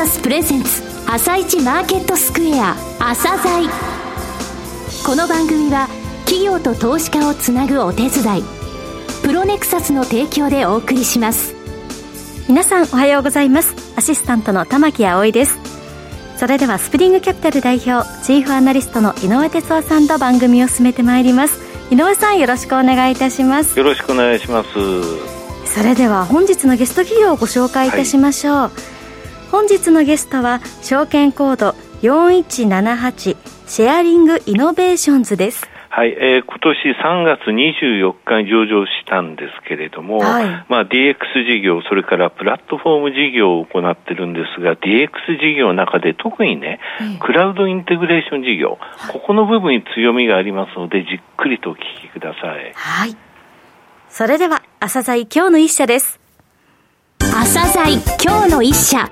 サスプレゼンツ朝一マーケットスクエア朝鮮。この番組は企業と投資家をつなぐお手伝いプロネクサスの提供でお送りします。皆さんおはようございます。アシスタントの玉木葵です。それではスプリングキャピタル代表チーフアナリストの井上哲夫さんと番組を進めてまいります。井上さんよろしくお願いいたします。よろしくお願いします。それでは本日のゲスト企業をご紹介いたしましょう、はい、本日のゲストは証券コード4178シェアリングイノベーションズですはい、えー、今年3月24日に上場したんですけれども、はい、まあ DX 事業、それからプラットフォーム事業を行ってるんですが、DX 事業の中で特にね、クラウドインテグレーション事業、ここの部分に強みがありますので、じっくりとお聞きください。はい。それでは、朝鮮今日の一社です。朝鮮今日の一社。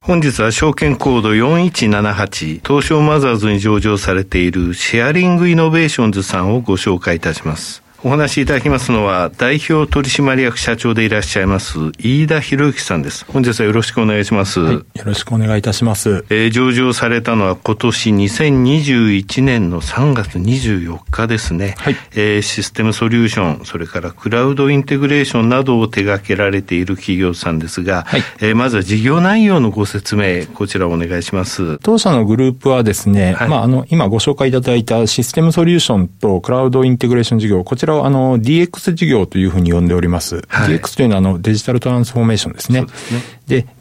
本日は証券コード4178東証マザーズに上場されているシェアリングイノベーションズさんをご紹介いたします。お話しいただきますのは、代表取締役社長でいらっしゃいます、飯田博之さんです。本日はよろしくお願いします。はい、よろしくお願いいたします。えー、上場されたのは今年2021年の3月24日ですね。はい。えー、システムソリューション、それからクラウドインテグレーションなどを手掛けられている企業さんですが、はい。えー、まずは事業内容のご説明、こちらお願いします。当社のグループはですね、はい、まあ、あの、今ご紹介いただいたシステムソリューションとクラウドインテグレーション事業、こちらをあの DX 事業というふうに呼んでおります。はい、DX というのはあのデジタルトランスフォーメーションですね。で、ね、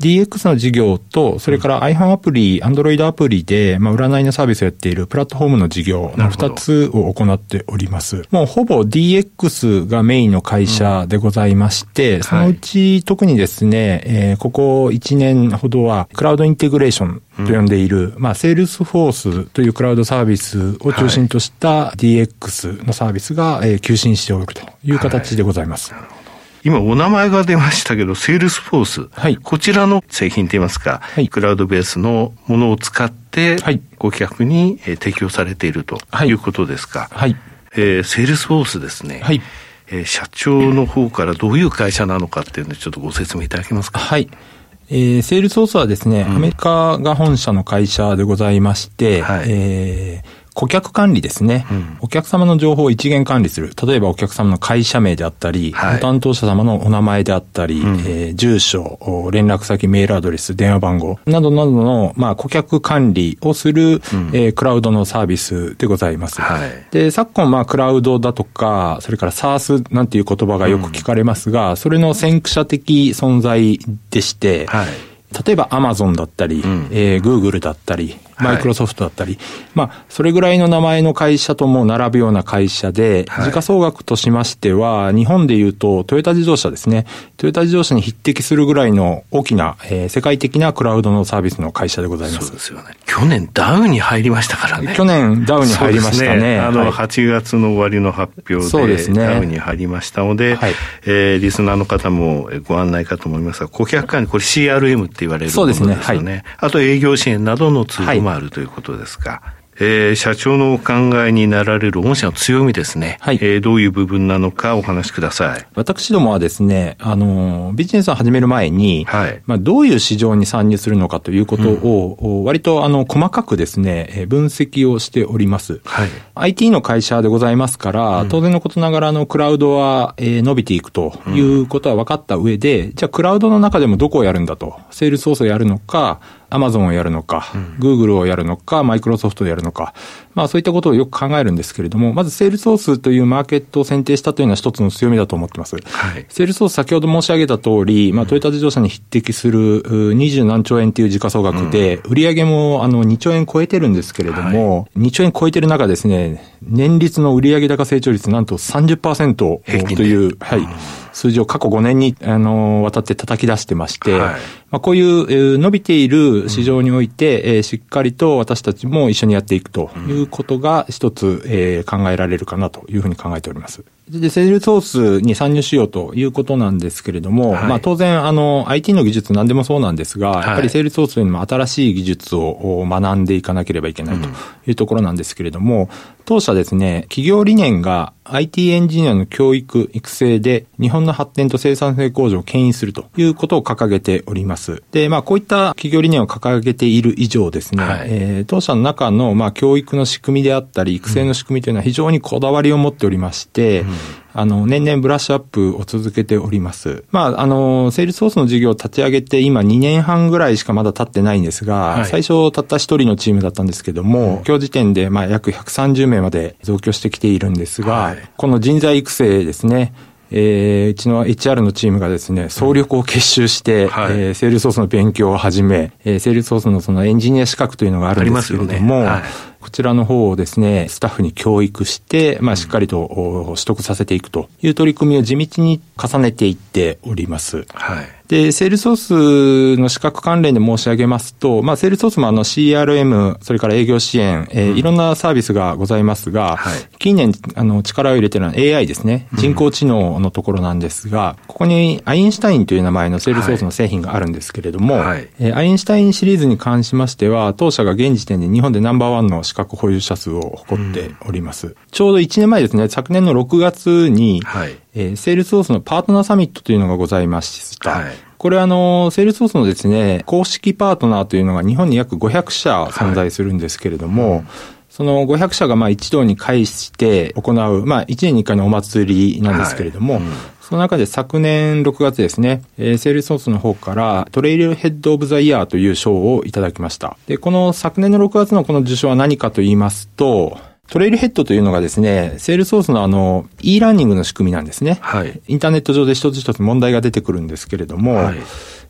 DX の事業と、それから iPhone アプリ、Android アプリで、まあ、占いのサービスをやっているプラットフォームの事業の2つを行っております。もうほぼ DX がメインの会社でございまして、うん、そのうち特にですね、えー、ここ1年ほどはクラウドインテグレーションと呼んでいる、うん、まあ、セールスフォースというクラウドサービスを中心とした DX のサービスが、えー、急伸しておるという形でございます。はい今お名前が出ましたけど、セールスフォース。はい。こちらの製品といいますか、はい、クラウドベースのものを使って、はい、顧客に、えー、提供されているということですか。はい。えー、セールスフォースですね。はい。えー、社長の方からどういう会社なのかっていうのをちょっとご説明いただけますか。はい。えー、セールスフォースはですね、うん、アメリカが本社の会社でございまして、はい、えー顧客管理ですね、うん、お客様の情報を一元管理する。例えばお客様の会社名であったり、はい、担当者様のお名前であったり、うん、えー、住所、連絡先、メールアドレス、電話番号などなどの、まあ、顧客管理をする、うん、えー、クラウドのサービスでございます。はい、で、昨今、まあ、クラウドだとか、それから SARS なんていう言葉がよく聞かれますが、それの先駆者的存在でして、はい。例えばアマゾンだったり、うん、えー、グーグルだったり、マイクロソフトだったり、はい、まあ、それぐらいの名前の会社とも並ぶような会社で、はい、時価総額としましては、日本で言うと、トヨタ自動車ですね。トヨタ自動車に匹敵するぐらいの大きな、えー、世界的なクラウドのサービスの会社でございます。そうですよね。去年ダウに入りましたからね。去年ダウに入りましたね。ねあの、8月の終わりの発表で、そうですね。ダウに入りましたので、はい、えー、リスナーの方もご案内かと思いますが、顧客管理、これ CRM って言われるものですよね。そうですね。はい、あと営業支援などのツールもあるということです。か。えー、社長のお考えになられる御社の強みですね。はい。えー、どういう部分なのかお話しください。私どもはですね、あの、ビジネスを始める前に、はい。まあ、どういう市場に参入するのかということを、うん、割と、あの、細かくですね、分析をしております。はい。IT の会社でございますから、うん、当然のことながら、あの、クラウドは、えー、伸びていくということは分かった上で、うん、じゃあ、クラウドの中でもどこをやるんだと、セールスソースをやるのか、アマゾンをやるのか、グーグルをやるのか、マイクロソフトをやるのか、まあそういったことをよく考えるんですけれども、まずセールソースというマーケットを選定したというのは一つの強みだと思ってます。はい、セールソース先ほど申し上げた通り、まあトヨタ自動車に匹敵する20何兆円という時価総額で、売上もあの2兆円超えてるんですけれども、はい、2兆円超えてる中ですね、年率の売上高成長率なんと30%という、はい。数字を過去5年に、あの、渡って叩き出してまして、はい、まあ、こういう伸びている市場において、うん、えー、しっかりと私たちも一緒にやっていくということが一つ、えー、考えられるかなというふうに考えております。で、セールスソースに参入しようということなんですけれども、はい、まあ当然、あの、IT の技術何でもそうなんですが、はい、やっぱりセールスソースというのも新しい技術を学んでいかなければいけないというところなんですけれども、うん、当社ですね、企業理念が IT エンジニアの教育、育成で日本の発展と生産性向上を牽引するということを掲げております。で、まあこういった企業理念を掲げている以上ですね、はい、えー、当社の中のまあ教育の仕組みであったり、育成の仕組みというのは非常にこだわりを持っておりまして、うんあの、年々ブラッシュアップを続けております。まあ、あの、セールスソースの事業を立ち上げて今2年半ぐらいしかまだ経ってないんですが、はい、最初たった一人のチームだったんですけども、うん、今日時点でまあ約130名まで増強してきているんですが、はい、この人材育成ですね、えー、うちの HR のチームがですね、総力を結集して、うん。はい、えー、セールスフォースの勉強を始め、えー、セールスフォースのそのエンジニア資格というのがあるんですけれども、こちらの方をですね、スタッフに教育して、まあ、しっかりと取得させていくという取り組みを地道に重ねていっております。はい。で、セールスフォースの資格関連で申し上げますと、まあ、セールスフォースもあの CRM、それから営業支援、えー、うん、いろんなサービスがございますが、はい、近年、あの、力を入れてるのは AI ですね。人工知能のところなんですが、うん、ここにアインシュタインという名前のセールスフォースの製品があるんですけれども、はい、えー、アインシュタインシリーズに関しましては、当社が現時点で日本でナンバーワンの資格保有者数を誇っております。うん、ちょうど1年前ですね、昨年の6月に、はい、えー、セールスソースのパートナーサミットというのがございました。はい、これあの、セールスソースのですね、公式パートナーというのが日本に約500社存在するんですけれども、はい。うんその500社がまあ一堂に会して行う、まあ1年に1回のお祭りなんですけれども、はい。うん、その中で昨年6月ですね、えー、セールスソースの方からトレイルヘッドオブザイヤーという賞をいただきました。で、この昨年の6月のこの受賞は何かと言いますと、トレイルヘッドというのがですね、セールスフォースのあの、e ラーニングの仕組みなんですね。はい。インターネット上で一つ一つ問題が出てくるんですけれども、はい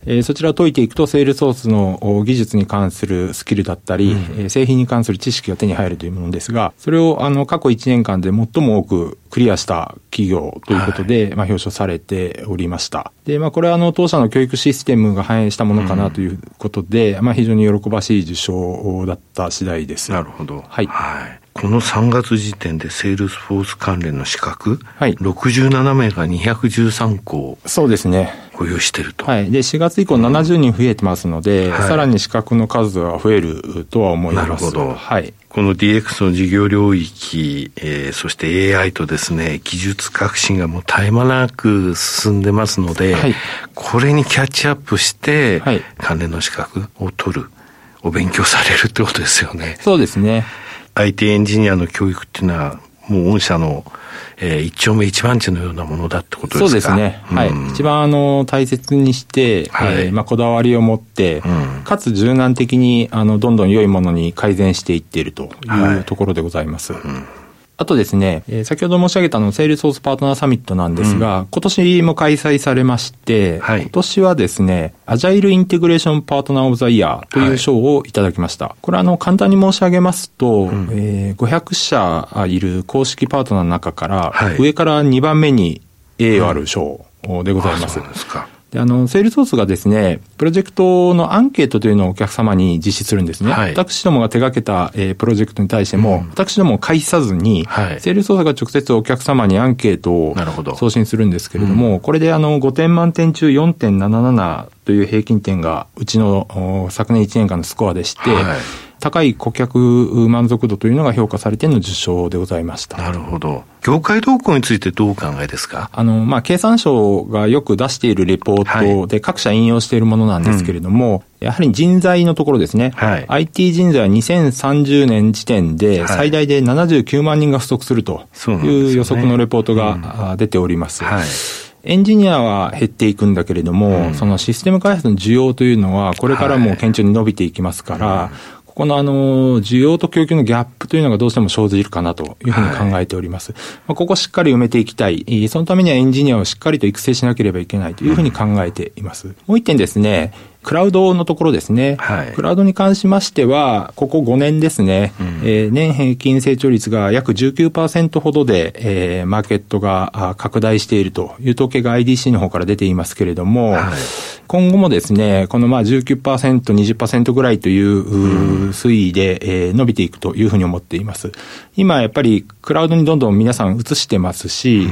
えー、そちらを解いていくと、セールスフォースの技術に関するスキルだったり、うん、製品に関する知識が手に入るというものですが、それをあの過去1年間で最も多くクリアした企業ということで、はい、まあ表彰されておりました。で、まあこれはあの当社の教育システムが反映したものかなということで、うん、まあ非常に喜ばしい受賞だった次第です。なるほど。はい。はいこの3月時点でセールスフォース関連の資格、はい、67名が213個。そうですね。保有してると。はい。で、4月以降70人増えてますので、うんはい、さらに資格の数は増えるとは思います。なるほど。はい。この DX の事業領域、えー、そして AI とですね、技術革新がもう絶え間なく進んでますので、はい、これにキャッチアップして、はい、関連の資格を取る、お勉強されるってことですよね。そうですね。IT エンジニアの教育っていうのは、もう御社の、えー、一丁目一番地のようなものだってことですか？そうですね。うん、はい。一番あの、大切にして、はい、えー、まあ、こだわりを持って、うん、かつ柔軟的に、あの、どんどん良いものに改善していっているというところでございます。はいうんあとですね、えー、先ほど申し上げたの、セールスフォースパートナーサミットなんですが、うん、今年も開催されまして、はい、今年はですね、アジャイルインテグレーションパートナーオブザイヤーという賞をいただきました。はい、これあの、簡単に申し上げますと、うん、えー、500社いる公式パートナーの中から、はい、上から2番目に栄誉ある賞でございます。うん、そうですか。で、あの、セールソースがですね、プロジェクトのアンケートというのをお客様に実施するんですね。はい、私どもが手掛けた、えー、プロジェクトに対しても、うん、私どもを介さずに、はい、セールソースが直接お客様にアンケートを送信するんですけれども、うん、これであの、5点満点中4.77という平均点が、うちの昨年1年間のスコアでして、はい高い顧客満足度というのが評価されての受賞でございました。なるほど。業界動向についてどうお考えですか？あの、まあ、経産省がよく出しているレポートで各社引用しているものなんですけれども、はいうん、やはり人材のところですね。はい、IT 人材は2030年時点で最大で79万人が不足するという予測のレポートが出ております。はい。エンジニアは減っていくんだけれども、うん、そのシステム開発の需要というのは、これからも顕著に伸びていきますから、はいここのあの、需要と供給のギャップというのがどうしても生じるかなというふうに考えております。はい、まあ、ここしっかり埋めていきたい。そのためにはエンジニアをしっかりと育成しなければいけないというふうに考えています。もう一点ですね、クラウドのところですね。はい、クラウドに関しましては、ここ5年ですね、うん、えー、年平均成長率が約19%ほどで、えー、マーケットが拡大しているという統計が IDC の方から出ていますけれども、はい。今後もですね、このまあ19%、20%ぐらいという推移で、え伸びていくというふうに思っています。今やっぱりクラウドにどんどん皆さん移してますし、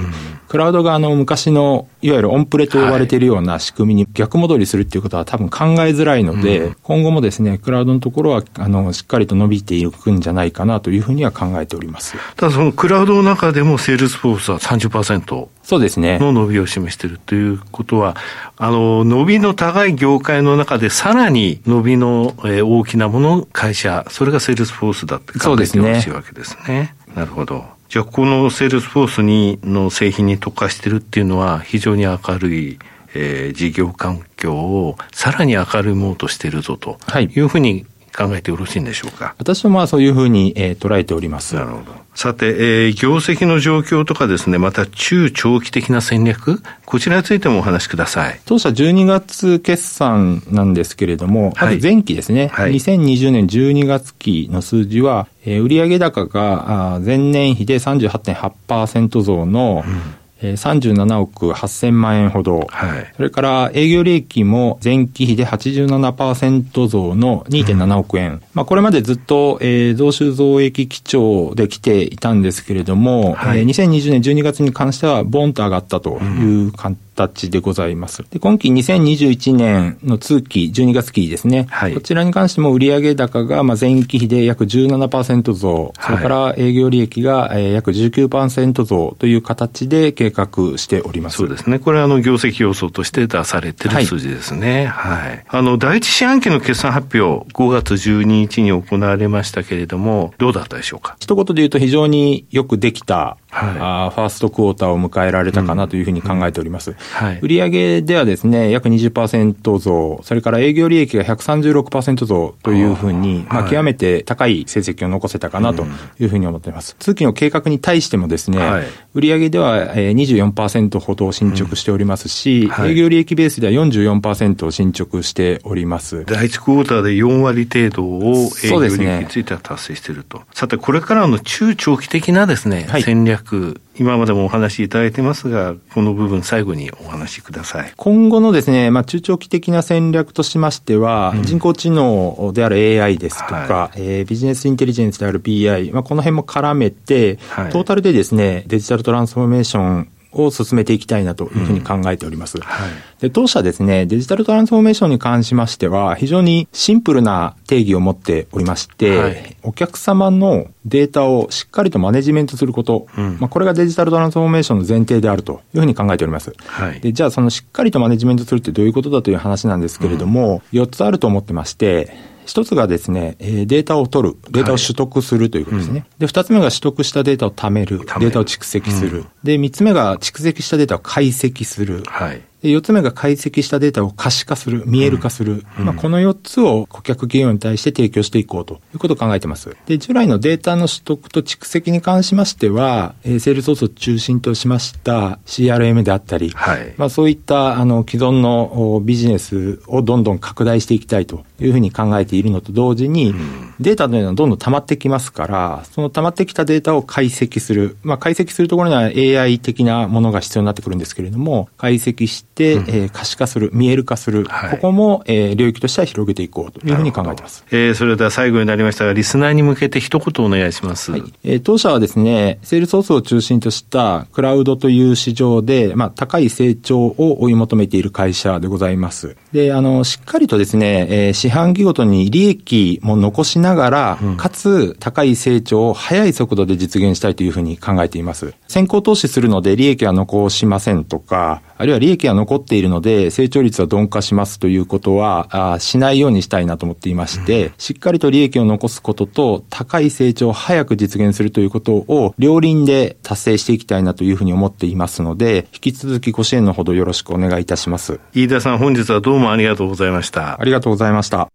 クラウドがあの昔のいわゆるオンプレと呼ばれているような仕組みに逆戻りするっていうことは多分考えづらいので、今後もですね、クラウドのところはあのしっかりと伸びていくんじゃないかなというふうには考えております。ただそのクラウドの中でもセールスフォースは30%。そうですね。の伸びを示しているということは、あの、伸びの高い業界の中でさらに伸びの、えー、大きなもの、会社、それがセールスフォースだって考えてほしいわけですね。すねなるほど。じゃあ、このセールスフォースに、の製品に特化してるっていうのは、非常に明るい、えー、事業環境をさらに明るいものとしているぞというふうに考えてよろしいんでしょうか？私はまあそういうふうに、えー、捉えております。なるほど。さて、えー、業績の状況とかですね、また中長期的な戦略、こちらについてもお話しください。当社12月決算なんですけれども、はい、まず前期ですね、はい、2020年12月期の数字は、えー、売上高が前年比で38.8%増の、うんえ37億8000万円ほど、はい、それから営業利益も前期比で87%増の2.7億円、うん、まあ、これまでずっと、えー、増収増益基調で来ていたんですけれども、はい、えー、2020年12月に関してはボンと上がったという感じ、うん形でございます。で、今期2021年の通期、12月期ですね。はい、こちらに関しても売上高がまあ前期比で約17%増、それから営業利益が約19%増という形で計画しております。そうですね。これはあの業績予想として出されてる数字ですね。はい。はい、あの、第一四半期の決算発表、5月12日に行われましたけれども、どうだったでしょうか？一言で言うと非常によくできた、はい、あファーストクォーターを迎えられたかなというふうに考えております。うんうんはい、売上ではですね、約20%増、それから営業利益が136%増というふうに、まあ、極めて高い成績を残せたかなというふうに思っています。通期の計画に対してもですね、はい、売上では24%ほど進捗しておりますし、うん。はい、営業利益ベースでは44%を進捗しております。第一クォーターで4割程度を営業利益については達成していると。さて、これからの中長期的なですね、はい、戦略、今までもお話しいただいてますが、この部分最後にお話しください。今後のですね、まあ、中長期的な戦略としましては、うん、人工知能である AI ですとか、はい、えー、ビジネスインテリジェンスである BI、まあ、この辺も絡めて、はい、トータルでですね、デジタルトランスフォーメーションを進めていきたいなというふうに考えております。うんはい、で当社ですね、デジタルトランスフォーメーションに関しましては、非常にシンプルな定義を持っておりまして、はい、お客様のデータをしっかりとマネジメントすること、うん、まあ、これがデジタルトランスフォーメーションの前提であるというふうに考えております。はい、でじゃあ、そのしっかりとマネジメントするってどういうことだという話なんですけれども、うん、4つあると思ってまして、一つがですね、データを取る、データを取得するということですね。はいうん、で、二つ目が取得したデータを貯める、データを蓄積する。うん、で、三つ目が蓄積したデータを解析する。はい、で、4つ目が解析したデータを可視化する、見える化する。うん、まあ、この4つを顧客企業に対して提供していこうということを考えています。で、従来のデータの取得と蓄積に関しましては、えー、セールソースを中心としました CRM であったり、はい、まあ、そういったあの既存のビジネスをどんどん拡大していきたいというふうに考えているのと同時に、うん、データというのはどんどん溜まってきますから、その溜まってきたデータを解析する。まあ、解析するところには AI 的なものが必要になってくるんですけれども、解析して、うん、えー、可視化する、見える化する、はい、ここも、えー、領域としては広げていこうというふうに考えています。えー、それでは最後になりましたが、リスナーに向けて一言お願いします。はい、えー、当社はですね、セールソースを中心としたクラウドという市場で、まあ、高い成長を追い求めている会社でございます。で、あの、しっかりとですね、えー、四半期ごとに利益も残しながら、うん、かつ高い成長を速い速度で実現したいというふうに考えています。先行投資するので利益は残しませんとか、あるいは利益が残っているので成長率は鈍化しますということはあしないようにしたいなと思っていまして、うん、しっかりと利益を残すことと高い成長を早く実現するということを両輪で達成していきたいなというふうに思っていますので、引き続きご支援のほどよろしくお願いいたします。飯田さん本日はどうもありがとうございました。ありがとうございました。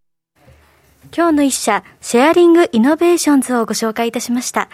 今日の一社、シェアリングイノベーションズをご紹介いたしました。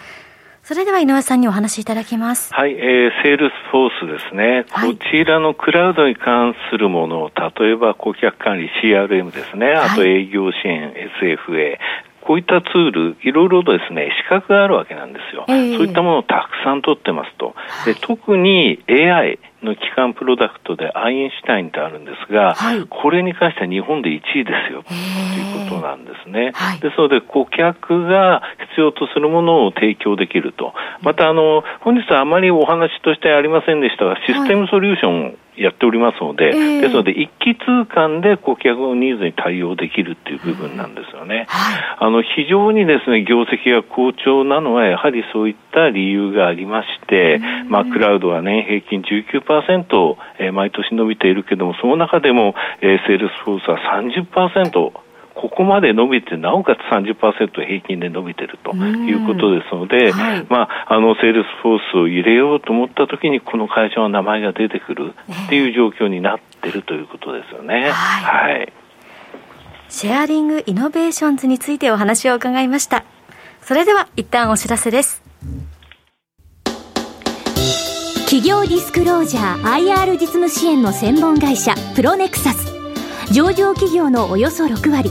それでは井上さんにお話しいただきます。はい、えー、セールスフォースですね。はい、こちらのクラウドに関するもの、例えば顧客管理 CRM ですね。あと営業支援 SFA、こういったツール、いろいろとですね、資格があるわけなんですよ。えー、そういったものをたくさん取ってますと。で特に AI、の基幹プロダクトでアインシュタインってあるんですが、はい、これに関しては日本で1位ですよ。ということなんですね。はい、ですので、顧客が必要とするものを提供できると。また、あの、本日はあまりお話としてありませんでしたが、システムソリューション、やっておりますので、ですので、一気通貫で顧客のニーズに対応できるっていう部分なんですよね。あの、非常にですね、業績が好調なのは、やはりそういった理由がありまして、まあ、クラウドは年平均19% 20%、えー、毎年伸びているけども、その中でも、えー、セールスフォースは30%、ここまで伸びて、なおかつ30%平均で伸びているということですので、はい、まあ、あの、セールスフォースを入れようと思ったときに、この会社の名前が出てくるっていう状況になっているということですよね。はい、はい。シェアリングイノベーションズについてお話を伺いました。それでは、一旦お知らせです。企業ディスクロージャー IR 実務支援の専門会社プロネクサス上場企業のおよそ6割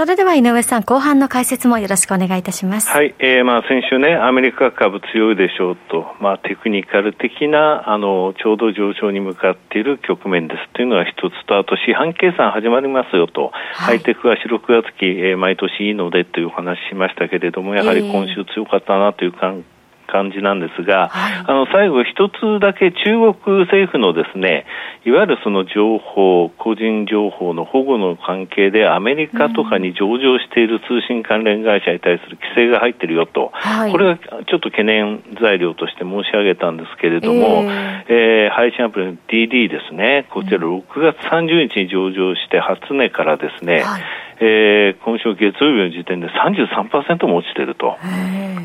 それでは井上さん、後半の解説もよろしくお願いいたします。はい、えー、まあ先週ね、アメリカ株強いでしょうと、まあテクニカル的な、あの、ちょうど上昇に向かっている局面ですというのが一つと、あと四半計算始まりますよと、はい、ハイテクは4、6月期、えー、毎年いいのでというお話しましたけれども、やはり今週強かったなという感感じなんですが、はい、あの最後一つだけ中国政府のですね、いわゆるその情報、個人情報の保護の関係でアメリカとかに上場している通信関連会社に対する規制が入っているよと、はい、これがちょっと懸念材料として申し上げたんですけれども、えー、えー、配信アプリの DD ですね、こちら6月30日に上場して初値からですね、はいえー、今週月曜日の時点で33%も落ちてると。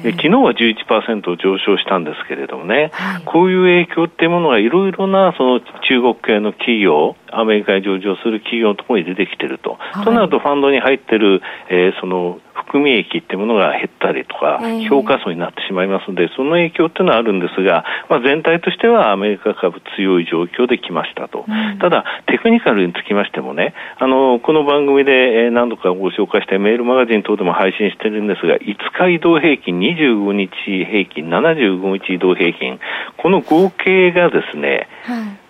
で昨日は11%上昇したんですけれどもね、はい、こういう影響っていうものがいろいろなその中国系の企業、アメリカに上場する企業のところに出てきてると。はい、となるとファンドに入ってる、えー、その含み益っていうものが減ったりとか、評価層になってしまいますので、その影響っていうのはあるんですが、まあ、全体としてはアメリカ株強い状況で来ましたと。ただ、テクニカルにつきましてもね、あの、この番組で何度かご紹介してメールマガジン等でも配信してるんですが、5日移動平均、25日平均、75日移動平均、この合計がですね、はい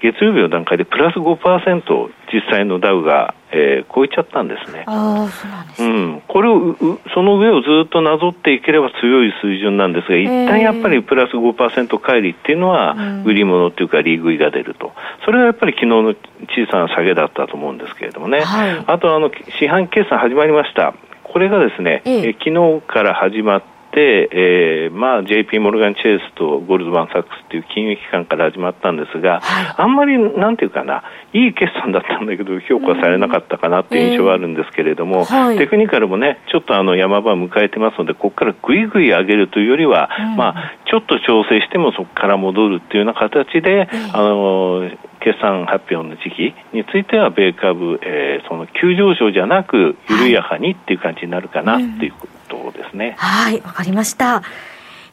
月曜日の段階でプラス5%実際のダウが、えー、超えちゃったんですね。あそうなんです、ね、うん、これをその上をずっとなぞっていければ強い水準なんですが、一旦やっぱりプラス5%乖離っていうのは、売り物っていうか、利食いが出ると、それがやっぱり昨日の小さな下げだったと思うんですけれどもね、はい、あとあの四半決算始まりました。これがですね、ええ、昨日から始まっ、えー、まあ JP モルガン・チェイスとゴールドマン・サックスという金融機関から始まったんですが、はい、あんまりなんていうかな、いい決算だったんだけど、評価されなかったかなっていう印象があるんですけれども、えーはい、テクニカルもね、ちょっとあの山場を迎えてますので、ここからぐいぐい上げるというよりは、うん、まあ、ちょっと調整してもそこから戻るっていうような形で、えー、あの決算発表の時期については、米株、えー、その急上昇じゃなく、緩やかにっていう感じになるかなっていうことですね。はい、わ、かりました。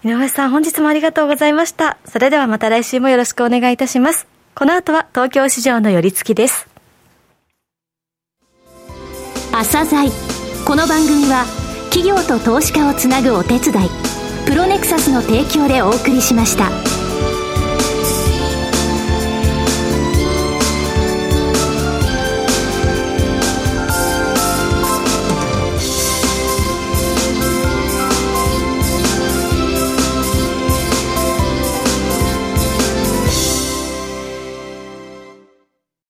井上さん、本日もありがとうございました。それではまた来週もよろしくお願いいたします。この後は東京市場の寄り付きです。朝鮮この番組は企業と投資家をつなぐお手伝いプロネクサスの提供でお送りしました。